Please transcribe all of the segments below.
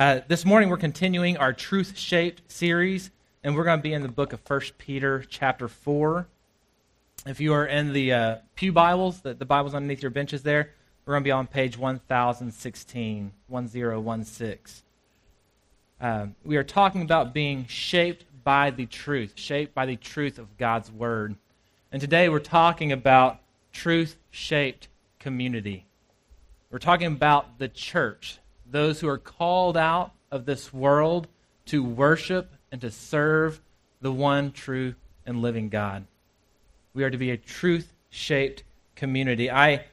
Uh, this morning we're continuing our truth shaped series, and we're going to be in the book of 1 Peter, chapter 4. If you are in the uh, Pew Bibles, the, the Bibles underneath your benches there, we're going to be on page 1016, 1016. Uh, we are talking about being shaped by the truth, shaped by the truth of God's Word. And today we're talking about truth shaped community. We're talking about the church, those who are called out of this world to worship and to serve the one true and living God. We are to be a truth shaped community. I,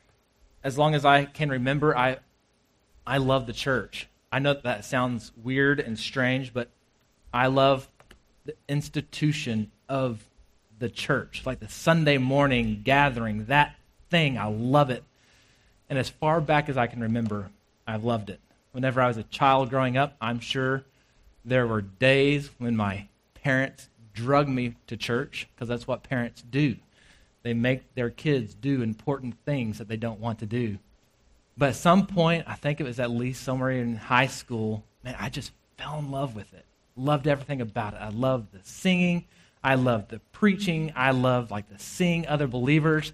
as long as I can remember, I, I love the church. I know that, sounds weird and strange, but I love the institution of the church, like the Sunday morning gathering, that thing. I love it. And as far back as I can remember, I've loved it. Whenever I was a child growing up, I'm sure there were days when my parents drug me to church because that's what parents do. They make their kids do important things that they don't want to do. But at some point, I think it was at least somewhere in high school, man, I just fell in love with it. Loved everything about it. I loved the singing. I loved the preaching. I loved like the seeing other believers.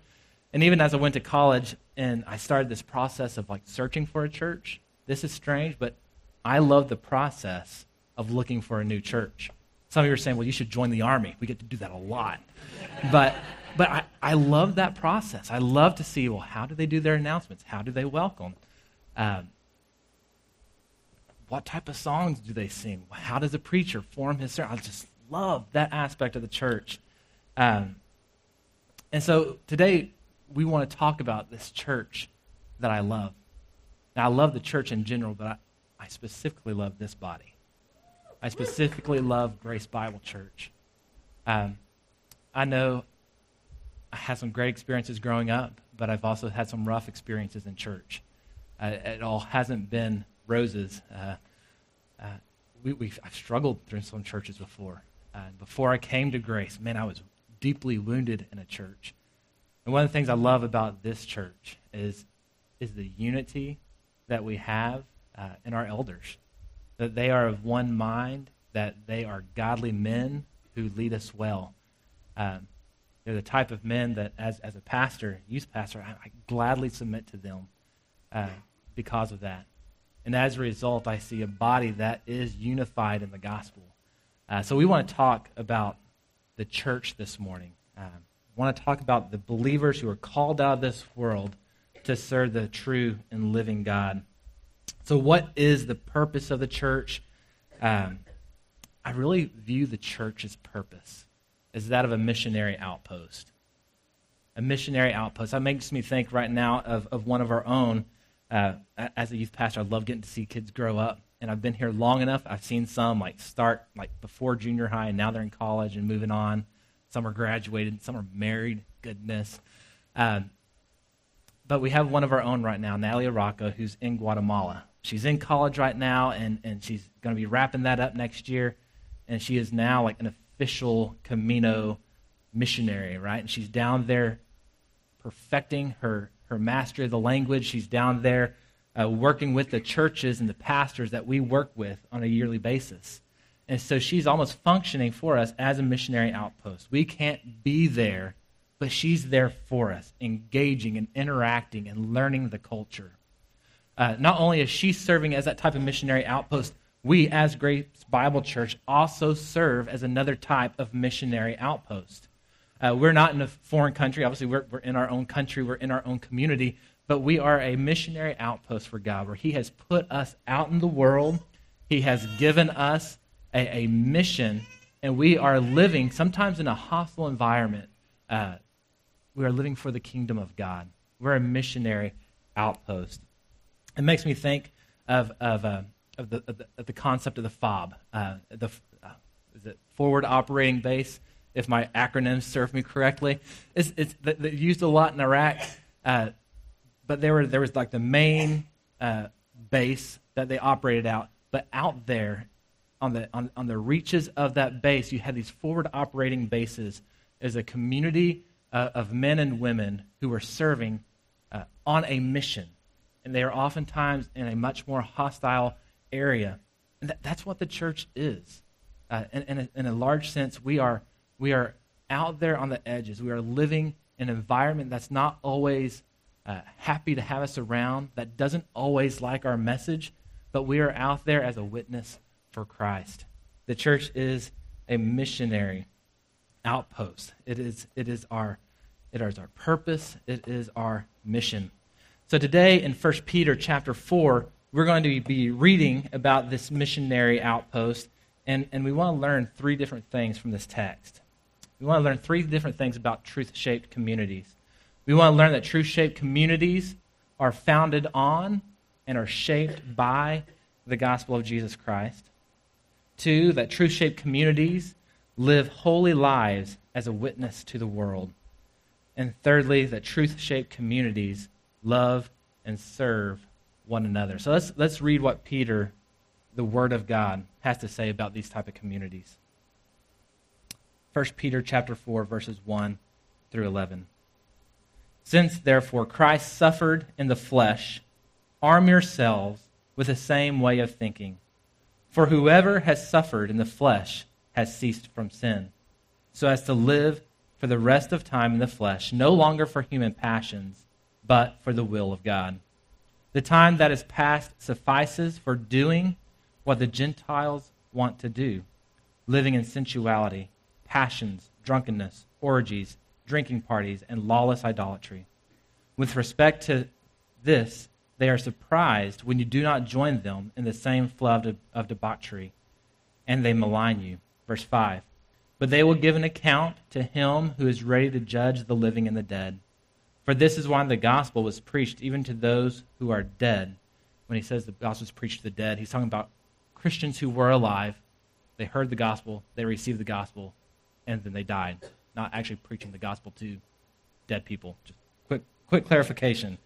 And even as I went to college and I started this process of like searching for a church, this is strange, but I love the process of looking for a new church. Some of you are saying, well, you should join the army. We get to do that a lot. But, but I, I love that process. I love to see, well, how do they do their announcements? How do they welcome? Um, what type of songs do they sing? How does a preacher form his sermon? I just love that aspect of the church. Um, and so today, we want to talk about this church that I love. Now, I love the church in general, but I, I specifically love this body. I specifically love Grace Bible Church. Um, I know I had some great experiences growing up, but I've also had some rough experiences in church. Uh, it all hasn't been roses. Uh, uh, we, I've struggled through some churches before. Uh, before I came to Grace, man, I was deeply wounded in a church. And one of the things I love about this church is, is the unity that we have uh, in our elders. That they are of one mind, that they are godly men who lead us well. Um, they're the type of men that, as, as a pastor, youth pastor, I, I gladly submit to them uh, because of that. And as a result, I see a body that is unified in the gospel. Uh, so we want to talk about the church this morning. Um, want to talk about the believers who are called out of this world to serve the true and living God. So, what is the purpose of the church? Um, I really view the church's purpose as that of a missionary outpost. A missionary outpost. That makes me think right now of, of one of our own. Uh, as a youth pastor, I love getting to see kids grow up. And I've been here long enough. I've seen some like start like before junior high, and now they're in college and moving on. Some are graduated, some are married. Goodness. Um, but we have one of our own right now, Natalia Rocco, who's in Guatemala. She's in college right now, and, and she's going to be wrapping that up next year. And she is now like an official Camino missionary, right? And she's down there perfecting her, her mastery of the language. She's down there uh, working with the churches and the pastors that we work with on a yearly basis. And so she's almost functioning for us as a missionary outpost. We can't be there, but she's there for us, engaging and interacting and learning the culture. Uh, not only is she serving as that type of missionary outpost, we as Grace Bible Church also serve as another type of missionary outpost. Uh, we're not in a foreign country. Obviously, we're, we're in our own country, we're in our own community, but we are a missionary outpost for God where He has put us out in the world. He has given us a, a mission, and we are living sometimes in a hostile environment. Uh, we are living for the kingdom of God. We're a missionary outpost. It makes me think of, of, uh, of, the, of, the, of the concept of the FOB, uh, the uh, is it forward operating base, if my acronyms serve me correctly. It's, it's used a lot in Iraq, uh, but there, were, there was like the main uh, base that they operated out. But out there on the, on, on the reaches of that base, you had these forward operating bases as a community uh, of men and women who are serving uh, on a mission. And they are oftentimes in a much more hostile area. And that, that's what the church is. Uh, in, in, a, in a large sense, we are, we are out there on the edges. We are living in an environment that's not always uh, happy to have us around, that doesn't always like our message, but we are out there as a witness for Christ. The church is a missionary outpost. It is, it is, our, it is our purpose, it is our mission. So today in 1 Peter chapter 4, we're going to be reading about this missionary outpost, and, and we want to learn three different things from this text. We want to learn three different things about truth shaped communities. We want to learn that truth shaped communities are founded on and are shaped by the gospel of Jesus Christ. Two, that truth shaped communities live holy lives as a witness to the world. And thirdly, that truth shaped communities love and serve one another. So let's, let's read what Peter, the Word of God, has to say about these type of communities. 1 Peter chapter 4, verses 1 through 11. Since, therefore, Christ suffered in the flesh, arm yourselves with the same way of thinking. For whoever has suffered in the flesh has ceased from sin, so as to live for the rest of time in the flesh, no longer for human passions, but for the will of God. The time that is past suffices for doing what the Gentiles want to do, living in sensuality, passions, drunkenness, orgies, drinking parties, and lawless idolatry. With respect to this, they are surprised when you do not join them in the same flood of, of debauchery, and they malign you. Verse 5 But they will give an account to him who is ready to judge the living and the dead. For this is why the gospel was preached even to those who are dead. When he says the gospel was preached to the dead, he's talking about Christians who were alive. They heard the gospel, they received the gospel, and then they died. Not actually preaching the gospel to dead people. Just quick, quick clarification.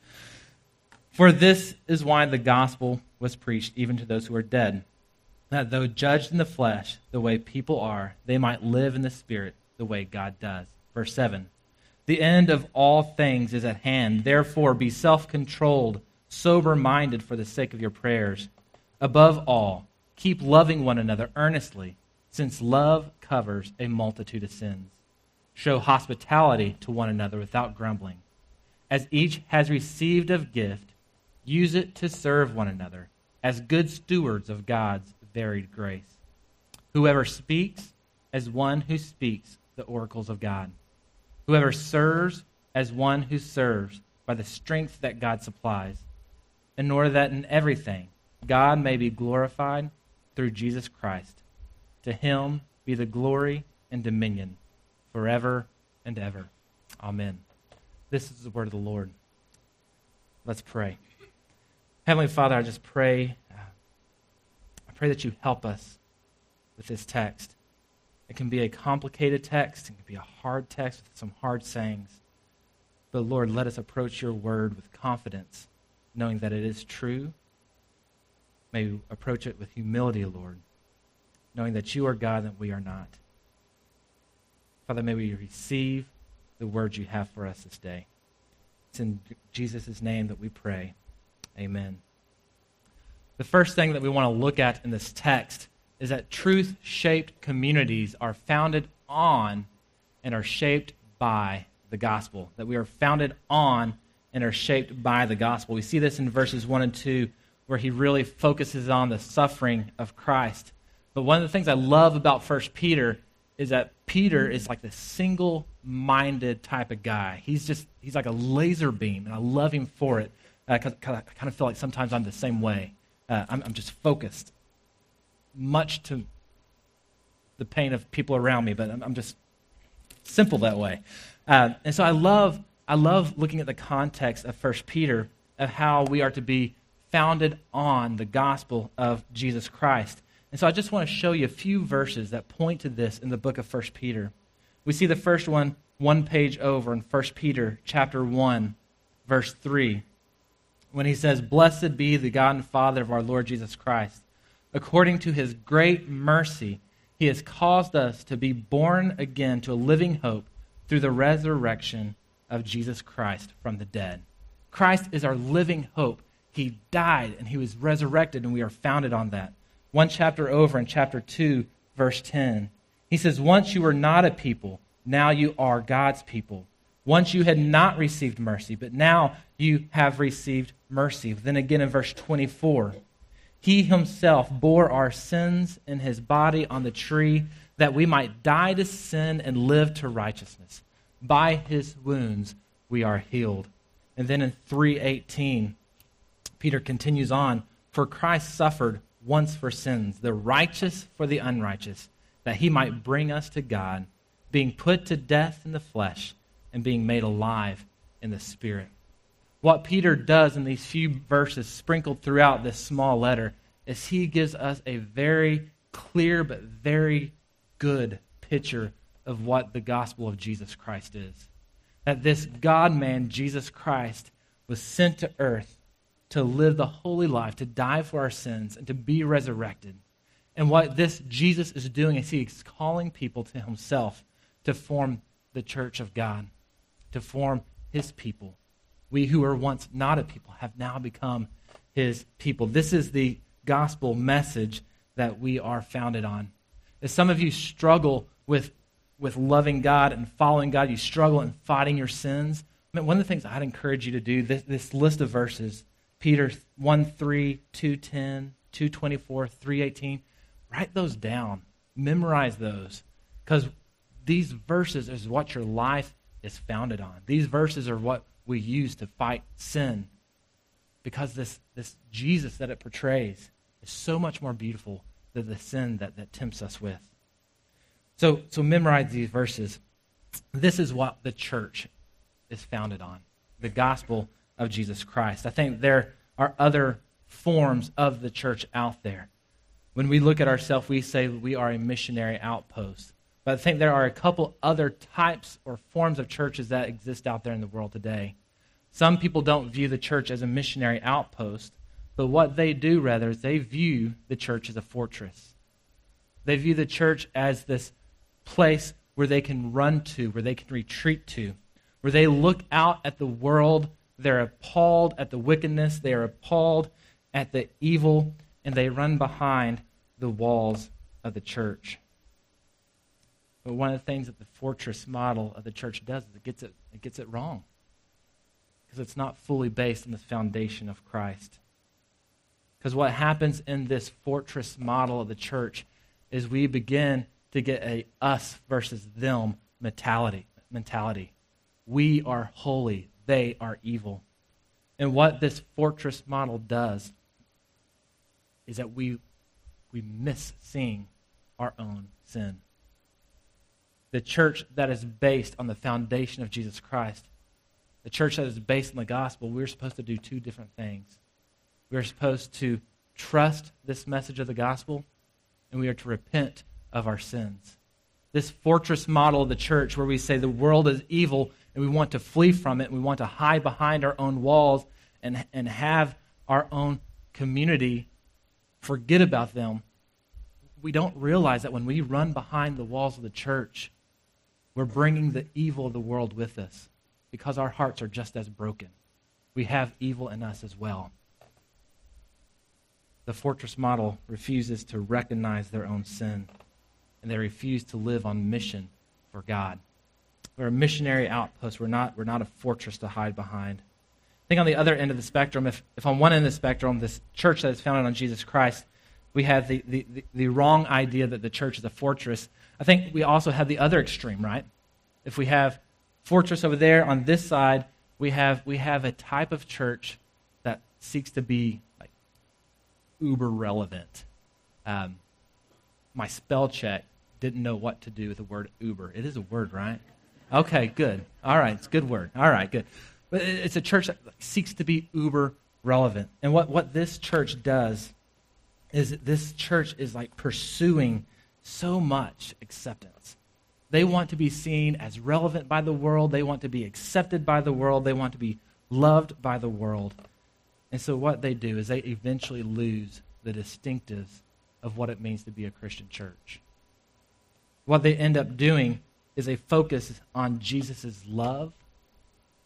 For this is why the gospel was preached even to those who are dead that though judged in the flesh the way people are, they might live in the spirit the way God does. Verse 7 The end of all things is at hand. Therefore, be self controlled, sober minded for the sake of your prayers. Above all, keep loving one another earnestly, since love covers a multitude of sins. Show hospitality to one another without grumbling. As each has received a gift, use it to serve one another as good stewards of God's varied grace. Whoever speaks, as one who speaks the oracles of God. Whoever serves, as one who serves by the strength that God supplies, in order that in everything God may be glorified through Jesus Christ. To him be the glory and dominion forever and ever. Amen. This is the word of the Lord. Let's pray. Heavenly Father, I just pray pray that you help us with this text. It can be a complicated text, it can be a hard text with some hard sayings. But Lord, let us approach your word with confidence, knowing that it is true. May we approach it with humility, Lord, knowing that you are God and we are not. Father, may we receive the word you have for us this day. It's in Jesus' name that we pray. Amen. The first thing that we want to look at in this text is that truth shaped communities are founded on and are shaped by the gospel. That we are founded on and are shaped by the gospel. We see this in verses 1 and 2, where he really focuses on the suffering of Christ. But one of the things I love about First Peter is that Peter is like the single minded type of guy. He's just, he's like a laser beam, and I love him for it. I kind of feel like sometimes I'm the same way. Uh, I'm, I'm just focused, much to the pain of people around me, but I'm, I'm just simple that way. Uh, and so I love, I love looking at the context of First Peter of how we are to be founded on the gospel of Jesus Christ. And so I just want to show you a few verses that point to this in the book of First Peter. We see the first one one page over in First Peter chapter 1 verse 3 when he says, Blessed be the God and Father of our Lord Jesus Christ. According to his great mercy, he has caused us to be born again to a living hope through the resurrection of Jesus Christ from the dead. Christ is our living hope. He died and he was resurrected, and we are founded on that. one chapter over in chapter 2, verse 10. He says, Once you were not a people, now you are God's people. Once you had not received mercy, but now you have received mercy. Then again in verse 24, He himself bore our sins in his body on the tree that we might die to sin and live to righteousness. By his wounds we are healed. And then in 318, Peter continues on, For Christ suffered once for sins, the righteous for the unrighteous, that he might bring us to God, being put to death in the flesh and being made alive in the spirit. What Peter does in these few verses sprinkled throughout this small letter is he gives us a very clear but very good picture of what the gospel of Jesus Christ is. That this God man, Jesus Christ, was sent to earth to live the holy life, to die for our sins, and to be resurrected. And what this Jesus is doing is he's calling people to himself to form the church of God, to form his people. We who were once not a people have now become his people. This is the gospel message that we are founded on. As some of you struggle with, with loving God and following God, you struggle in fighting your sins. I mean, one of the things I'd encourage you to do, this, this list of verses, Peter 1 3, 2 10, 2 24, 3 18, write those down. Memorize those. Because these verses is what your life is founded on. These verses are what we use to fight sin. Because this, this Jesus that it portrays is so much more beautiful than the sin that, that tempts us with. So, so memorize these verses. This is what the church is founded on the gospel of Jesus Christ. I think there are other forms of the church out there. When we look at ourselves, we say we are a missionary outpost. But I think there are a couple other types or forms of churches that exist out there in the world today. Some people don't view the church as a missionary outpost, but what they do, rather, is they view the church as a fortress. They view the church as this place where they can run to, where they can retreat to, where they look out at the world they're appalled at the wickedness, they are appalled at the evil, and they run behind the walls of the church. But one of the things that the fortress model of the church does is it gets it, it, gets it wrong. Because it's not fully based on the foundation of Christ. Because what happens in this fortress model of the church is we begin to get a us versus them mentality. mentality. We are holy they are evil. And what this fortress model does is that we, we miss seeing our own sin. The church that is based on the foundation of Jesus Christ, the church that is based on the gospel, we're supposed to do two different things. We're supposed to trust this message of the gospel, and we are to repent of our sins. This fortress model of the church, where we say the world is evil and we want to flee from it. We want to hide behind our own walls and, and have our own community forget about them. We don't realize that when we run behind the walls of the church, we're bringing the evil of the world with us because our hearts are just as broken. We have evil in us as well. The fortress model refuses to recognize their own sin, and they refuse to live on mission for God. We're a missionary outpost. We're not, we're not a fortress to hide behind. I think on the other end of the spectrum, if, if on one end of the spectrum, this church that is founded on Jesus Christ, we have the, the, the, the wrong idea that the church is a fortress, I think we also have the other extreme, right? If we have fortress over there on this side, we have, we have a type of church that seeks to be like uber relevant. Um, my spell check didn't know what to do with the word uber. It is a word, right? Okay, good. All right, it's a good word. All right, good. But it's a church that seeks to be uber relevant. And what, what this church does is this church is like pursuing so much acceptance. They want to be seen as relevant by the world. They want to be accepted by the world. They want to be loved by the world. And so what they do is they eventually lose the distinctives of what it means to be a Christian church. What they end up doing is they focus on Jesus' love,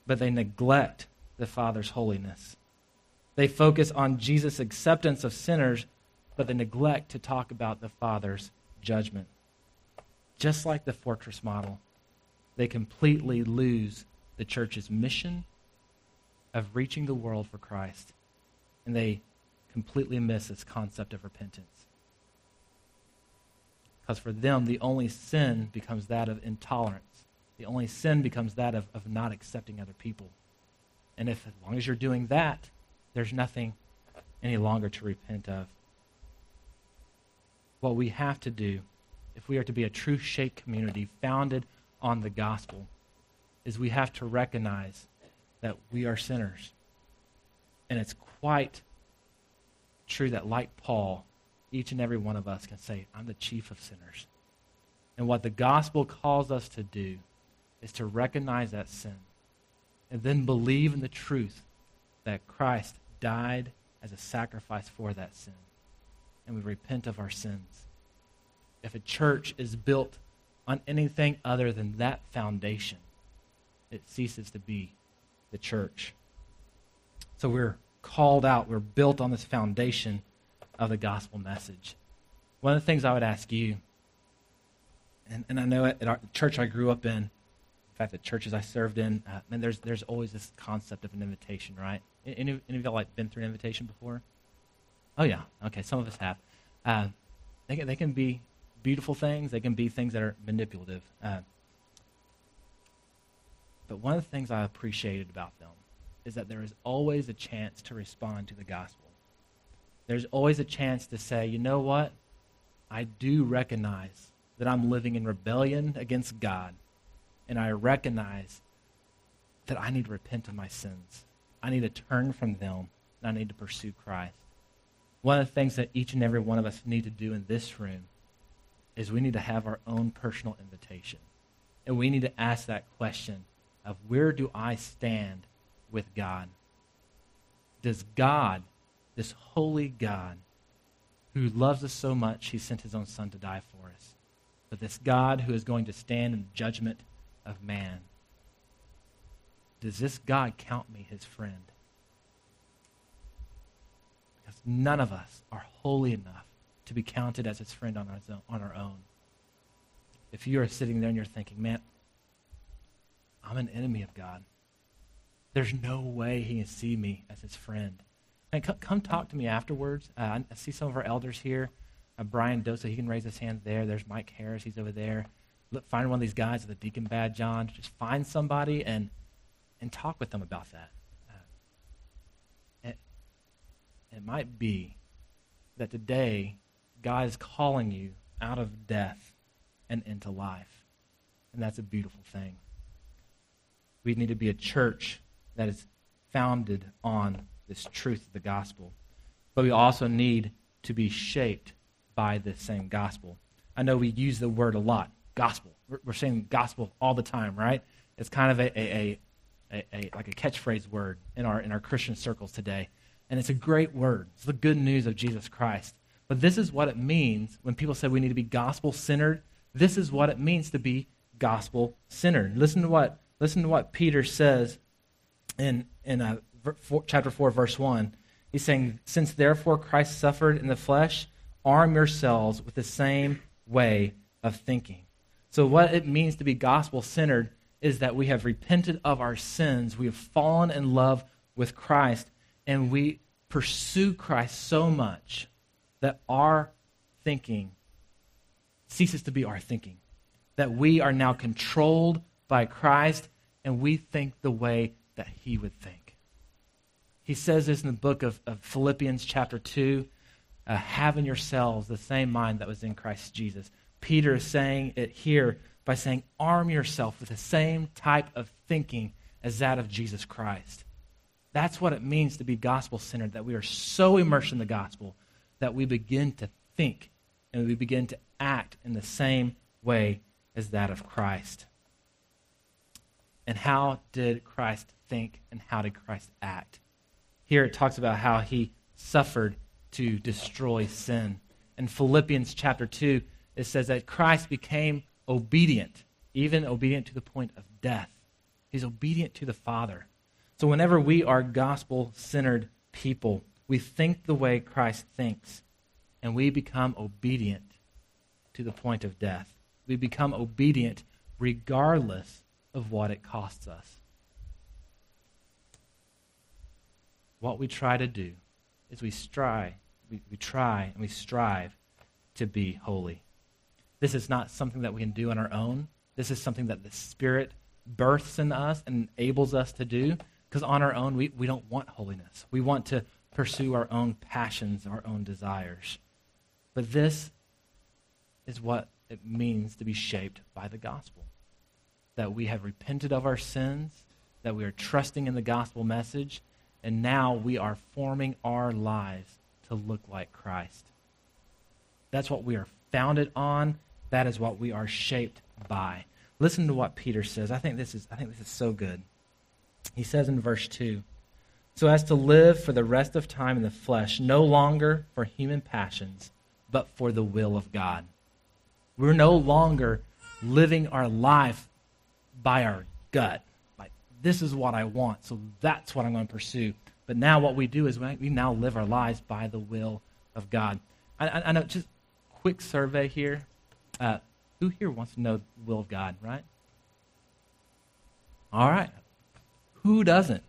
but they neglect the Father's holiness. They focus on Jesus' acceptance of sinners, but they neglect to talk about the Father's judgment. Just like the fortress model, they completely lose the church's mission of reaching the world for Christ, and they completely miss this concept of repentance. Because for them, the only sin becomes that of intolerance. The only sin becomes that of, of not accepting other people. And if, as long as you're doing that, there's nothing any longer to repent of. What we have to do, if we are to be a true shake community founded on the gospel, is we have to recognize that we are sinners. And it's quite true that, like Paul, each and every one of us can say, I'm the chief of sinners. And what the gospel calls us to do is to recognize that sin and then believe in the truth that Christ died as a sacrifice for that sin. And we repent of our sins. If a church is built on anything other than that foundation, it ceases to be the church. So we're called out, we're built on this foundation of the gospel message. One of the things I would ask you, and, and I know at, our church I grew up in, in fact, the churches I served in, uh, and there's, there's always this concept of an invitation, right? Any, any of y'all like been through an invitation before? Oh, yeah. Okay, some of us have. Uh, they, can, they can be beautiful things, they can be things that are manipulative. Uh, but one of the things I appreciated about them is that there is always a chance to respond to the gospel. There's always a chance to say, you know what? I do recognize that I'm living in rebellion against God, and I recognize that I need to repent of my sins. I need to turn from them, and I need to pursue Christ. One of the things that each and every one of us need to do in this room is we need to have our own personal invitation. And we need to ask that question of where do I stand with God? Does God, this holy God, who loves us so much, he sent his own son to die for us, but this God who is going to stand in judgment of man, does this God count me his friend? Because none of us are holy enough to be counted as his friend on our own. If you are sitting there and you're thinking, man, I'm an enemy of God. There's no way he can see me as his friend. And come, come talk to me afterwards. Uh, I see some of our elders here. Uh, Brian Dosa, he can raise his hand there. There's Mike Harris, he's over there. Look, find one of these guys with a deacon badge on. Just find somebody and and talk with them about that. Uh, it, it might be that today God is calling you out of death and into life, and that's a beautiful thing. We need to be a church that is founded on this truth of the gospel. But we also need to be shaped by the same gospel. I know we use the word a lot gospel. We're, saying gospel all the time, right? It's kind of a, a, a, a, like a catchphrase word in our, in our Christian circles today. And it's a great word. It's the good news of Jesus Christ. But this is what it means when people say we need to be gospel centered. This is what it means to be gospel centered. Listen to what Listen to what Peter says in, in uh, four, chapter 4, verse 1. He's saying, Since therefore Christ suffered in the flesh, arm yourselves with the same way of thinking. So, what it means to be gospel centered is that we have repented of our sins, we have fallen in love with Christ, and we pursue Christ so much that our thinking ceases to be our thinking. That we are now controlled by Christ and we think the way that he would think. He says this in the book of, of Philippians, chapter 2 uh, have in yourselves the same mind that was in Christ Jesus. Peter is saying it here by saying, arm yourself with the same type of thinking as that of Jesus Christ. That's what it means to be gospel centered, that we are so immersed in the gospel that we begin to think and we begin to act in the same way as that of Christ. And how did Christ think and how did Christ act? Here it talks about how he suffered to destroy sin. In Philippians chapter 2, it says that Christ became obedient, even obedient to the point of death. He's obedient to the Father. So whenever we are gospel centered people, we think the way Christ thinks. and we become obedient to the point of death. We become obedient regardless of what it costs us. What we try to do is we strive, we, we try and we strive to be holy. This is not something that we can do on our own. This is something that the Spirit births in us and enables us to do. Because on our own, we, we don't want holiness. We want to pursue our own passions, our own desires. But this is what it means to be shaped by the gospel. That we have repented of our sins, that we are trusting in the gospel message, and now we are forming our lives to look like Christ. That's what we are founded on. That is what we are shaped by. Listen to what Peter says. I think this is I think this is so good. He says in verse 2, so as to live for the rest of time in the flesh, no longer for human passions, but for the will of God. We're no longer living our life by our gut. Like, this is what I want, so that's what I'm going to pursue. But now what we do is we now live our lives by the will of God. I, I, know, just quick survey here. Uh, who here wants to know the will of God, right? All right. Who doesn't?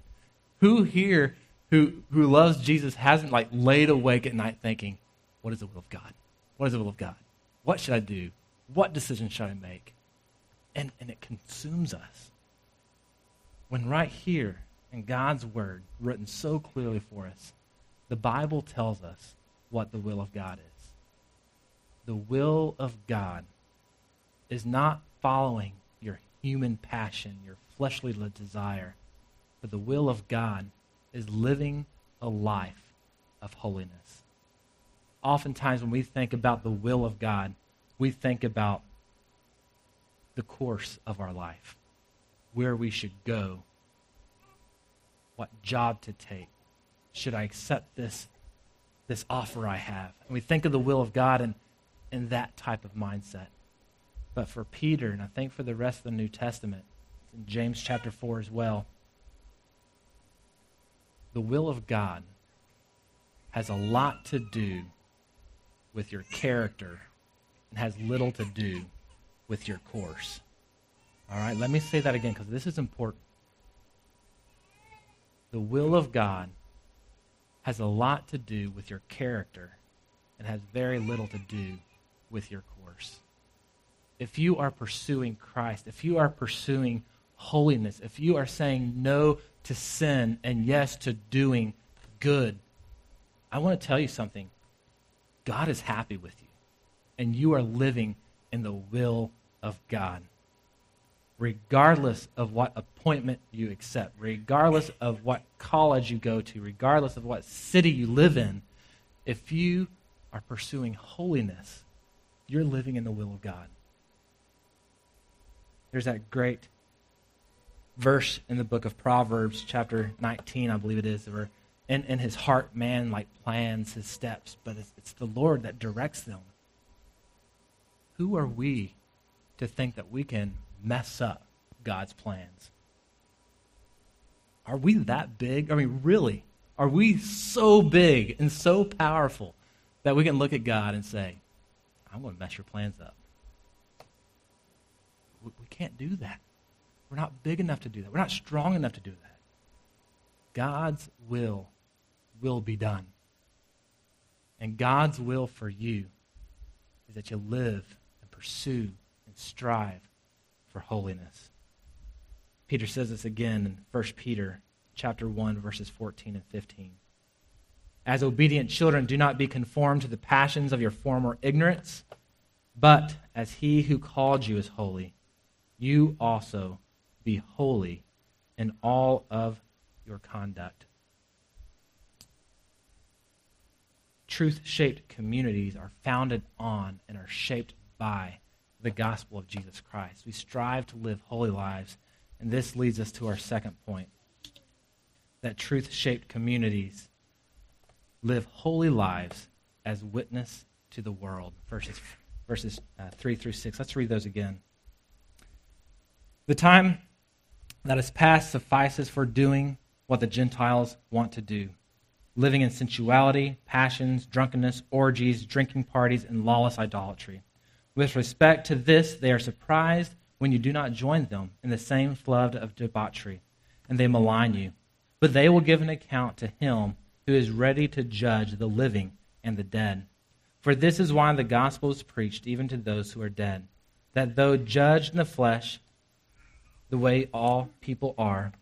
Who here who, who loves Jesus hasn't like laid awake at night thinking, what is the will of God? What is the will of God? What should I do? What decision should I make? And, and it consumes us. When right here in God's Word, written so clearly for us, the Bible tells us what the will of God is. The will of God is not following your human passion, your fleshly desire, but the will of God is living a life of holiness. Oftentimes, when we think about the will of God, we think about the course of our life, where we should go, what job to take. Should I accept this, this offer I have? And we think of the will of God in, in that type of mindset. But for Peter, and I think for the rest of the New Testament, in James chapter 4 as well, the will of God has a lot to do with your character and has little to do with your course. All right, let me say that again because this is important. The will of God has a lot to do with your character and has very little to do with your course. If you are pursuing Christ, if you are pursuing holiness, if you are saying no to sin and yes to doing good, I want to tell you something. God is happy with you, and you are living in the will of God. Regardless of what appointment you accept, regardless of what college you go to, regardless of what city you live in, if you are pursuing holiness, you're living in the will of God. There's that great verse in the book of Proverbs, chapter 19, I believe it is, where in, in his heart, man like plans his steps, but it's, it's the Lord that directs them. Who are we to think that we can mess up God's plans? Are we that big? I mean, really? Are we so big and so powerful that we can look at God and say, I'm going to mess your plans up? We, we can't do that. We're not big enough to do that. We're not strong enough to do that. God's will will be done. And God's will for you is that you live and pursue and strive for holiness. Peter says this again in 1 Peter chapter 1 verses 14 and 15. As obedient children, do not be conformed to the passions of your former ignorance, but as he who called you is holy, you also be holy in all of your conduct. Truth shaped communities are founded on and are shaped by the gospel of Jesus Christ. We strive to live holy lives, and this leads us to our second point that truth shaped communities live holy lives as witness to the world. Verses, verses uh, 3 through 6. Let's read those again. The time that is past suffices for doing what the Gentiles want to do. living in sensuality, passions, drunkenness, orgies, drinking parties, and lawless idolatry. With respect to this, they are surprised when you do not join them in the same flood of debauchery, and they malign you. But they will give an account to him who is ready to judge the living and the dead. For this is why the gospel is preached even to those who are dead, that though judged in the flesh the way all people are,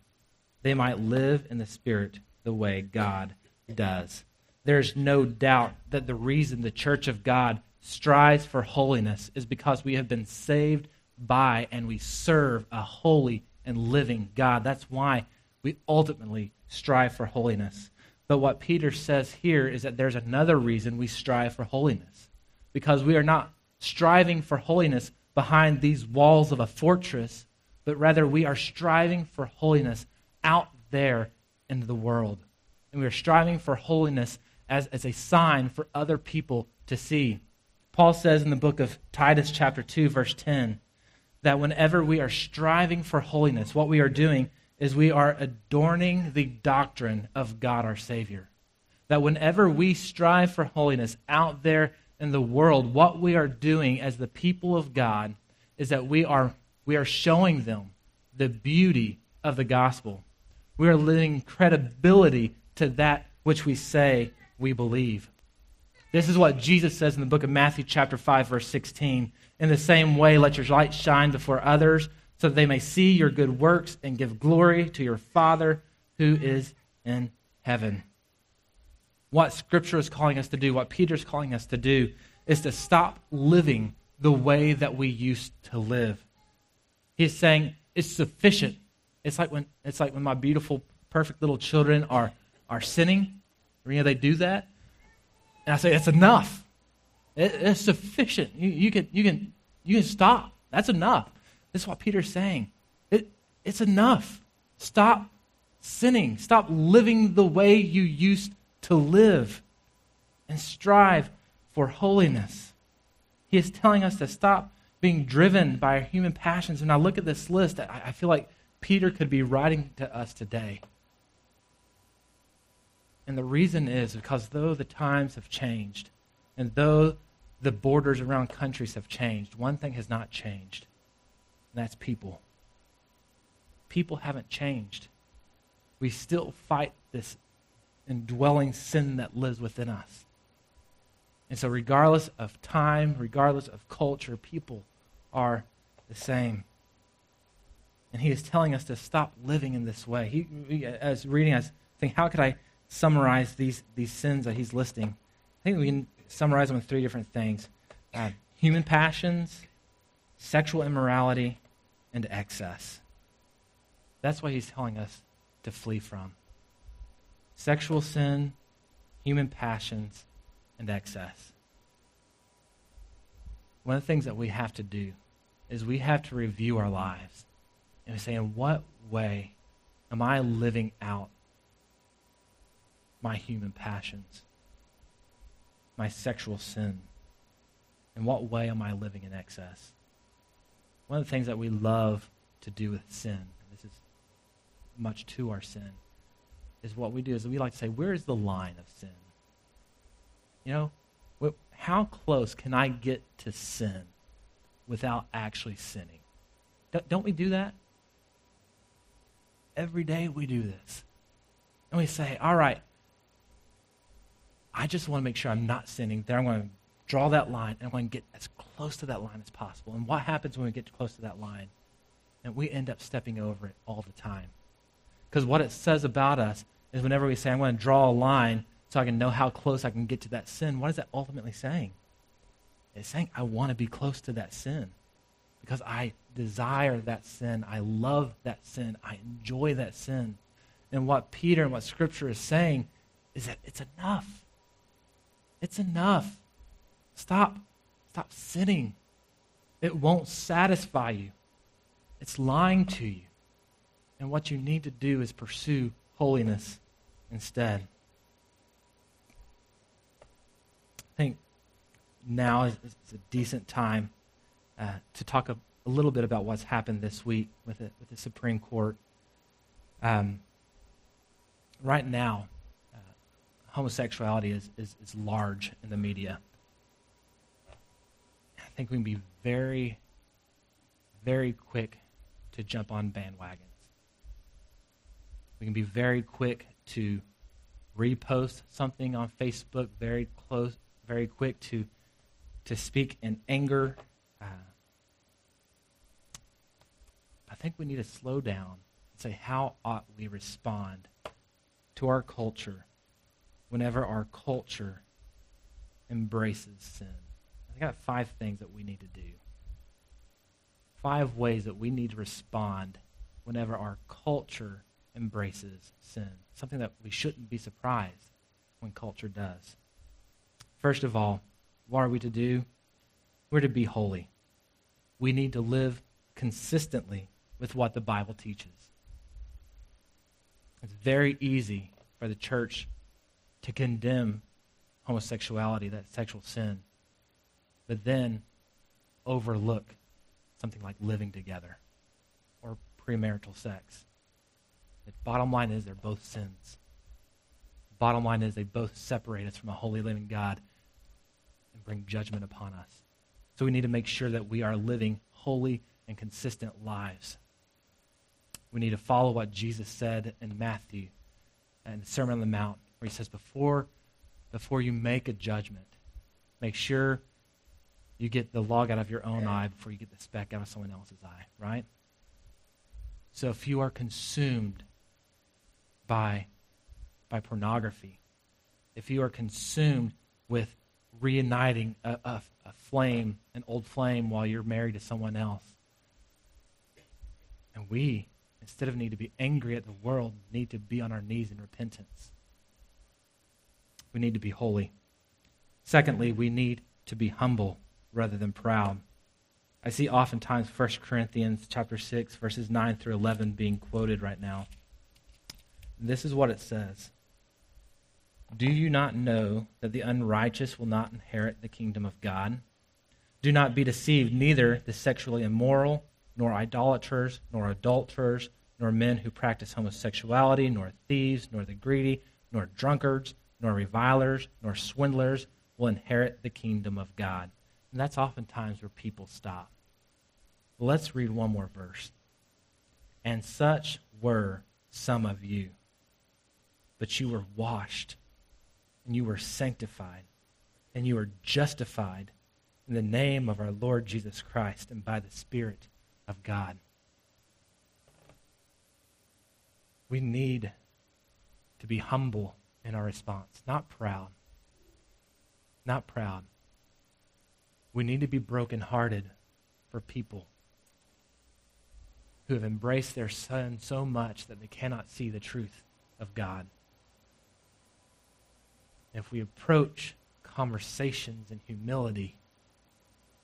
they might live in the spirit the way God does. There's no doubt that the reason the church of God strives for holiness is because we have been saved by and we serve a holy and living God. That's why we ultimately strive for holiness. But what Peter says here is that there's another reason we strive for holiness. Because we are not striving for holiness behind these walls of a fortress, but rather we are striving for holiness out there in the world. And we are striving for holiness as, as a sign for other people to see. Paul says in the book of Titus, chapter 2, verse 10, that whenever we are striving for holiness, what we are doing is we are adorning the doctrine of God our Savior. That whenever we strive for holiness out there in the world, what we are doing as the people of God is that we are, we are showing them the beauty of the gospel. We are lending credibility to that which we say we believe. This is what Jesus says in the book of Matthew, chapter 5, verse 16. In the same way, let your light shine before others, so that they may see your good works and give glory to your Father who is in heaven. What Scripture is calling us to do, what Peter's calling us to do, is to stop living the way that we used to live. He's saying it's sufficient. It's like when it's like when my beautiful, perfect little children are are sinning. You know, they do that. And I say, it's enough. It, it's sufficient. You, you, can, you, can, you can stop. That's enough. This is what Peter's saying. It, it's enough. Stop sinning. Stop living the way you used to live and strive for holiness. He is telling us to stop being driven by our human passions. When I look at this list, I, I feel like Peter could be writing to us today. And the reason is because though the times have changed, and though the borders around countries have changed, one thing has not changed, and that's people. People haven't changed. We still fight this indwelling sin that lives within us. And so, regardless of time, regardless of culture, people are the same. And he is telling us to stop living in this way. He, as reading, I was thinking, how could I summarize these, these sins that he's listing. I think we can summarize them in three different things uh, human passions, sexual immorality, and excess. That's what he's telling us to flee from sexual sin, human passions, and excess. One of the things that we have to do is we have to review our lives and say, in what way am I living out my human passions, my sexual sin? In what way am I living in excess? One of the things that we love to do with sin, this is much to our sin, is what we do is we like to say, where is the line of sin? You know, how close can I get to sin without actually sinning? Don't we do that? Every day we do this. And we say, all right, I just want to make sure I'm not sinning. There, I'm going to draw that line, and I'm going to get as close to that line as possible. And what happens when we get close to that line? And we end up stepping over it all the time. Because what it says about us is whenever we say, I'm going to draw a line so I can know how close I can get to that sin, what is that ultimately saying? It's saying, I want to be close to that sin because I desire that sin. I love that sin. I enjoy that sin. And what Peter and what Scripture is saying is that it's enough. It's enough. Stop. Stop sinning. It won't satisfy you. It's lying to you. And what you need to do is pursue holiness instead. I think now is, a decent time uh, to talk a, a, little bit about what's happened this week with, it, with the Supreme Court. Um, right now, homosexuality is, is, is large in the media. I think we can be very, very quick to jump on bandwagons. We can be very quick to repost something on Facebook, very close, very quick to to speak in anger. Uh, I think we need to slow down and say, how ought we respond to our culture whenever our culture embraces sin? I got five things that we need to do. Five ways that we need to respond whenever our culture embraces sin. Something that we shouldn't be surprised when culture does. First of all, what are we to do? We're to be holy. We need to live consistently with what the Bible teaches. It's very easy for the church to condemn homosexuality, that sexual sin, but then overlook something like living together or premarital sex. The bottom line is they're both sins. The bottom line is they both separate us from a holy living God and bring judgment upon us. So we need to make sure that we are living holy and consistent lives. We need to follow what Jesus said in Matthew and the Sermon on the Mount, where he says, before, before you make a judgment, make sure you get the log out of your own eye before you get the speck out of someone else's eye, right? So if you are consumed by, by pornography, if you are consumed with reuniting a, a, a flame, an old flame, while you're married to someone else, and we, instead of need to be angry at the world, need to be on our knees in repentance. We need to be holy. Secondly, we need to be humble rather than proud. I see oftentimes 1 Corinthians chapter 6 verses 9 through 11 being quoted right now. This is what it says. Do you not know that the unrighteous will not inherit the kingdom of God? Do not be deceived, neither the sexually immoral, nor idolaters, nor adulterers, nor men who practice homosexuality, nor thieves, nor the greedy, nor drunkards, nor revilers, nor swindlers will inherit the kingdom of God. And that's oftentimes where people stop. Let's read one more verse. And such were some of you. But you were washed, and you were sanctified, and you were justified in the name of our Lord Jesus Christ and by the Spirit of God. We need to be humble in our response, not proud. Not proud. We need to be brokenhearted for people who have embraced their sin so much that they cannot see the truth of God. If we approach conversations in humility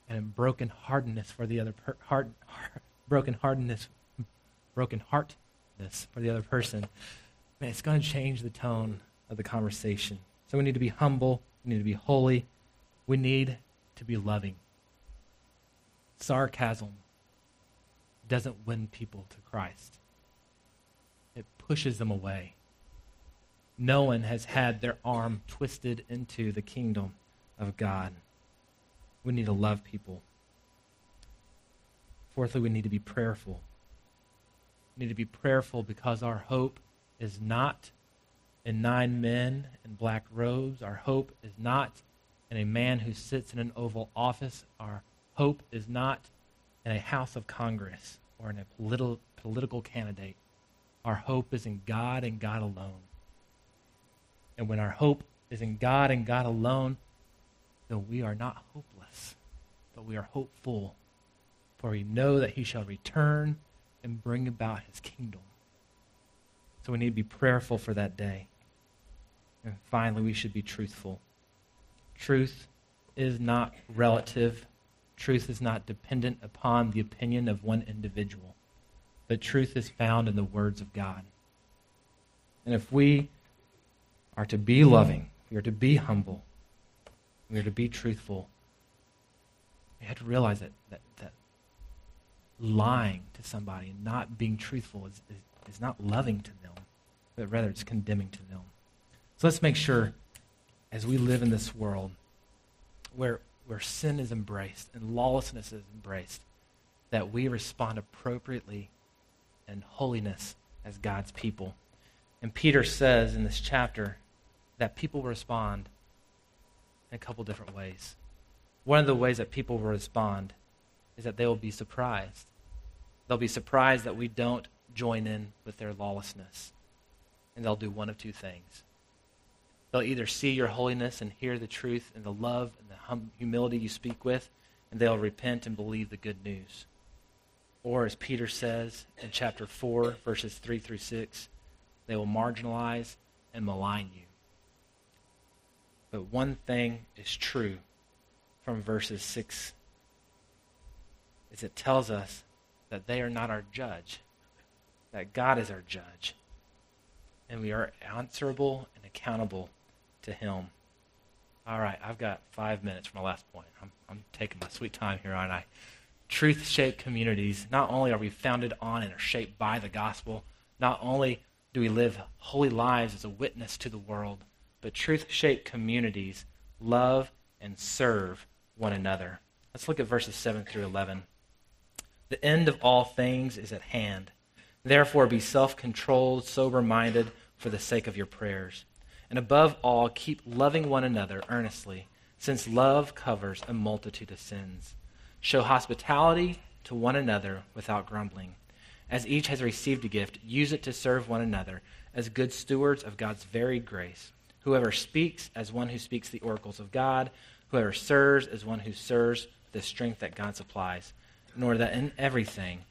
and in broken hardness for the other per- heart, broken hardness broken heartness for the other person, man, it's going to change the tone of the conversation. So we need to be humble, we need to be holy, we need to be loving. Sarcasm doesn't win people to Christ, it pushes them away. No one has had their arm twisted into the kingdom of God. We need to love people. Fourthly, we need to be prayerful. We need to be prayerful because our hope is not in nine men in black robes. Our hope is not in a man who sits in an Oval Office. Our hope is not in a House of Congress or in a political, political candidate. Our hope is in God and God alone. And when our hope is in God and God alone, then we are not hopeless, but we are hopeful. For we know that he shall return and bring about his kingdom. So we need to be prayerful for that day. And finally, we should be truthful. Truth is not relative, truth is not dependent upon the opinion of one individual, but truth is found in the words of God. And if we are to be loving, we are to be humble, we are to be truthful, we have to realize that, that, that lying to somebody and not being truthful is, is, is not loving to them, but rather it's condemning to them. So let's make sure as we live in this world where, where sin is embraced and lawlessness is embraced, that we respond appropriately in holiness as God's people. And Peter says in this chapter that people respond in a couple different ways. One of the ways that people will respond is that they will be surprised. They'll be surprised that we don't join in with their lawlessness. And they'll do one of two things. They'll either see your holiness and hear the truth and the love and the hum- humility you speak with, and they'll repent and believe the good news. Or, as Peter says in chapter 4, verses 3 through 6, they will marginalize and malign you. But one thing is true from verses 6 is it tells us that they are not our judge, that God is our judge. And we are answerable and accountable to Him. All right, I've got five minutes for my last point. I'm, I'm taking my sweet time here, aren't I? Truth shaped communities, not only are we founded on and are shaped by the gospel, not only do we live holy lives as a witness to the world, but truth shaped communities love and serve one another. Let's look at verses 7 through 11. The end of all things is at hand. Therefore, be self controlled, sober minded for the sake of your prayers. And above all, keep loving one another earnestly, since love covers a multitude of sins. Show hospitality to one another without grumbling. As each has received a gift, use it to serve one another as good stewards of God's varied grace. Whoever speaks as one who speaks the oracles of God, whoever serves as one who serves the strength that God supplies, in order that in everything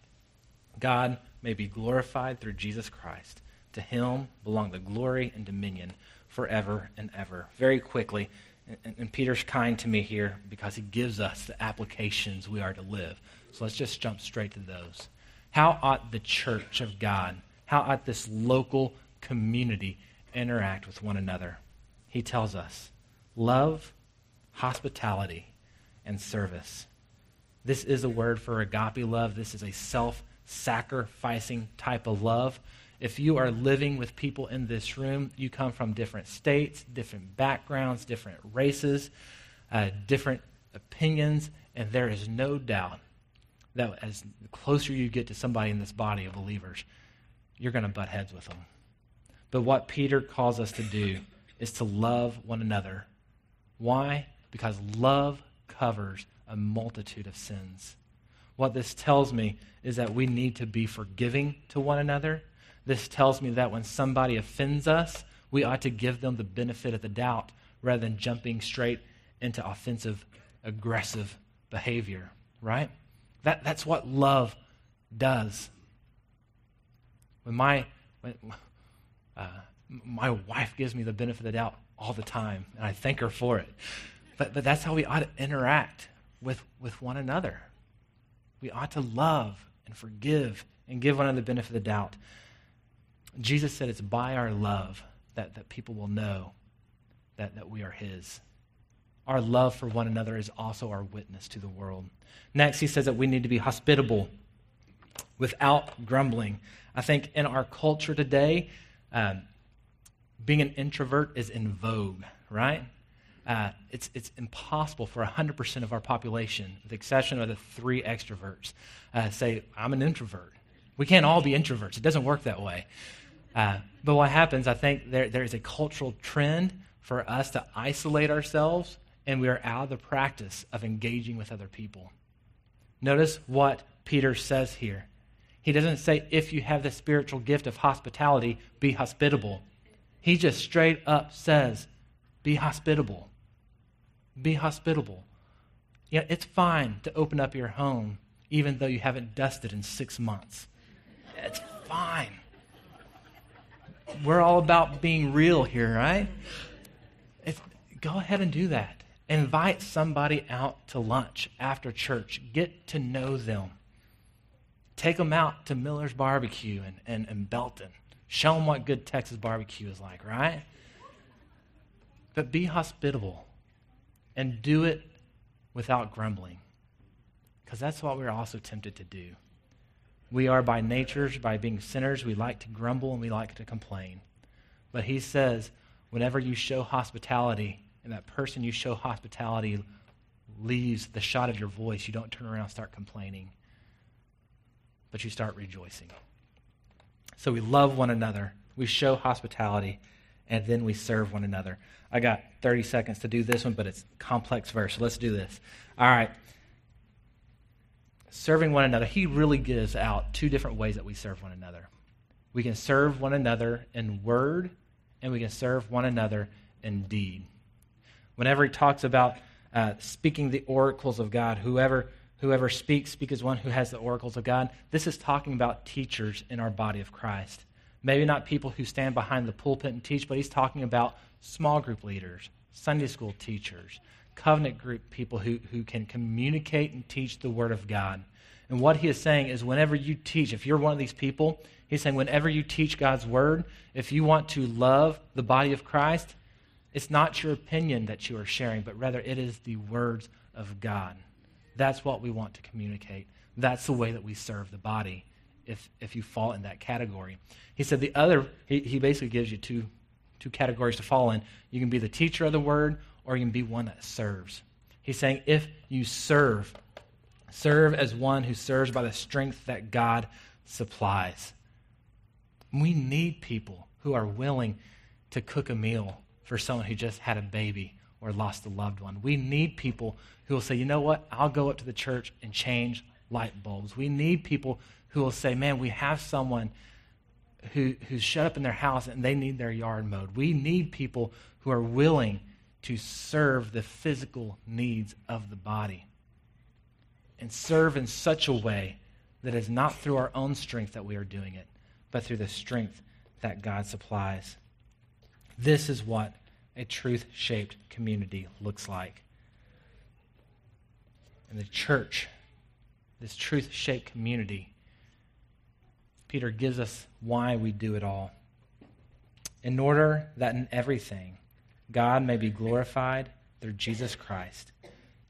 God may be glorified through Jesus Christ. To him belong the glory and dominion forever and ever. Very quickly, and, and, Peter's kind to me here because he gives us the applications we are to live. So let's just jump straight to those. How ought the church of God, how ought this local community interact with one another? He tells us love, hospitality, and service. This is a word for agape love. This is a self sacrificing type of love. If you are living with people in this room, you come from different states, different backgrounds, different races, uh, different opinions, and there is no doubt that as closer you get to somebody in this body of believers, you're going to butt heads with them. But what Peter calls us to do is to love one another. Why? Because love covers a multitude of sins. What this tells me is that we need to be forgiving to one another this tells me that when somebody offends us, we ought to give them the benefit of the doubt rather than jumping straight into offensive, aggressive behavior, right? That, that's what love does. When my, when, uh, my wife gives me the benefit of the doubt all the time, and I thank her for it. But, but that's how we ought to interact with, with one another. We ought to love and forgive and give one another the benefit of the doubt. Jesus said it's by our love that, that people will know that, that we are His. Our love for one another is also our witness to the world. Next, he says that we need to be hospitable without grumbling. I think in our culture today, um, being an introvert is in vogue, right? Uh, it's, it's impossible for 100% of our population, with the exception of the three extroverts, uh, say, I'm an introvert. We can't all be introverts. It doesn't work that way. Uh, but what happens, I think there, there is a cultural trend for us to isolate ourselves, and we are out of the practice of engaging with other people. Notice what Peter says here. He doesn't say, if you have the spiritual gift of hospitality, be hospitable. He just straight up says, be hospitable. Be hospitable. It's fine to open up your home even though you haven't dusted in six months. It's fine we're all about being real here, right? If, go ahead and do that. Invite somebody out to lunch after church. Get to know them. Take them out to Miller's Barbecue and, and, and Belton. Show them what good Texas barbecue is like, right? But be hospitable and do it without grumbling. Because that's what we're also tempted to do. We are by nature, by being sinners, we like to grumble and we like to complain. But he says, whenever you show hospitality and that person you show hospitality leaves the shot of your voice, you don't turn around and start complaining, but you start rejoicing. So we love one another, we show hospitality, and then we serve one another. I got 30 seconds to do this one, but it's complex verse. So let's do this. All right. Serving one another. He really gives out two different ways that we serve one another. We can serve one another in word, and we can serve one another in deed. Whenever he talks about uh, speaking the oracles of God, whoever whoever speaks, speak as one who has the oracles of God. This is talking about teachers in our body of Christ. Maybe not people who stand behind the pulpit and teach, but he's talking about small group leaders, Sunday school teachers, covenant group people who, who can communicate and teach the Word of God. And what he is saying is, whenever you teach, if you're one of these people, he's saying, whenever you teach God's Word, if you want to love the body of Christ, it's not your opinion that you are sharing, but rather it is the words of God. That's what we want to communicate. That's the way that we serve the body if, if you fall in that category. He said the other, he, he basically gives you two, two categories to fall in. You can be the teacher of the word, or you can be one that serves. He's saying if you serve, serve as one who serves by the strength that God supplies. We need people who are willing to cook a meal for someone who just had a baby or lost a loved one. We need people who will say, you know what, I'll go up to the church and change light bulbs. We need people who will say, man, we have someone who, who's shut up in their house and they need their yard mowed. We need people who are willing to serve the physical needs of the body and serve in such a way that is not through our own strength that we are doing it, but through the strength that God supplies. This is what a truth shaped community looks like. And the church, this truth shaped community, Peter gives us why we do it all. In order that in everything God may be glorified through Jesus Christ,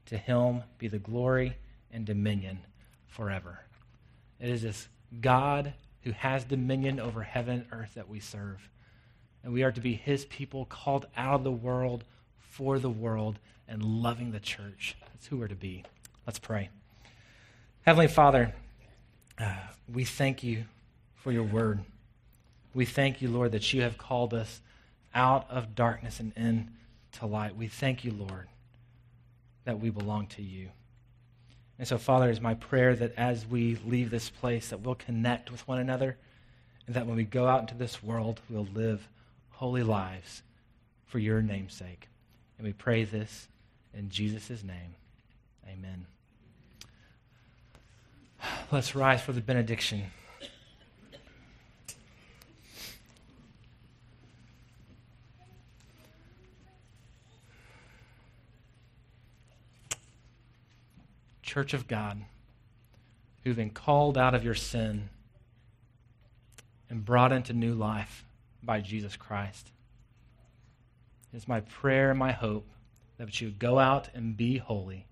to him be the glory and dominion forever. It is this God who has dominion over heaven and earth that we serve and we are to be his people called out of the world for the world and loving the church. That's who we're to be. Let's pray. Heavenly Father, uh, we thank you for your word. We thank you, Lord, that you have called us out of darkness and into light. We thank you, Lord, that we belong to you. And so, Father, is my prayer that as we leave this place, that we'll connect with one another, and that when we go out into this world, we'll live holy lives for your name's sake. And we pray this in Jesus' name. Amen. Let's rise for the benediction. Church of God, who've been called out of your sin and brought into new life by Jesus Christ. It's my prayer and my hope that you would go out and be holy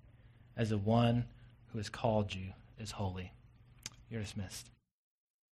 as the one who has called you is holy. You're dismissed.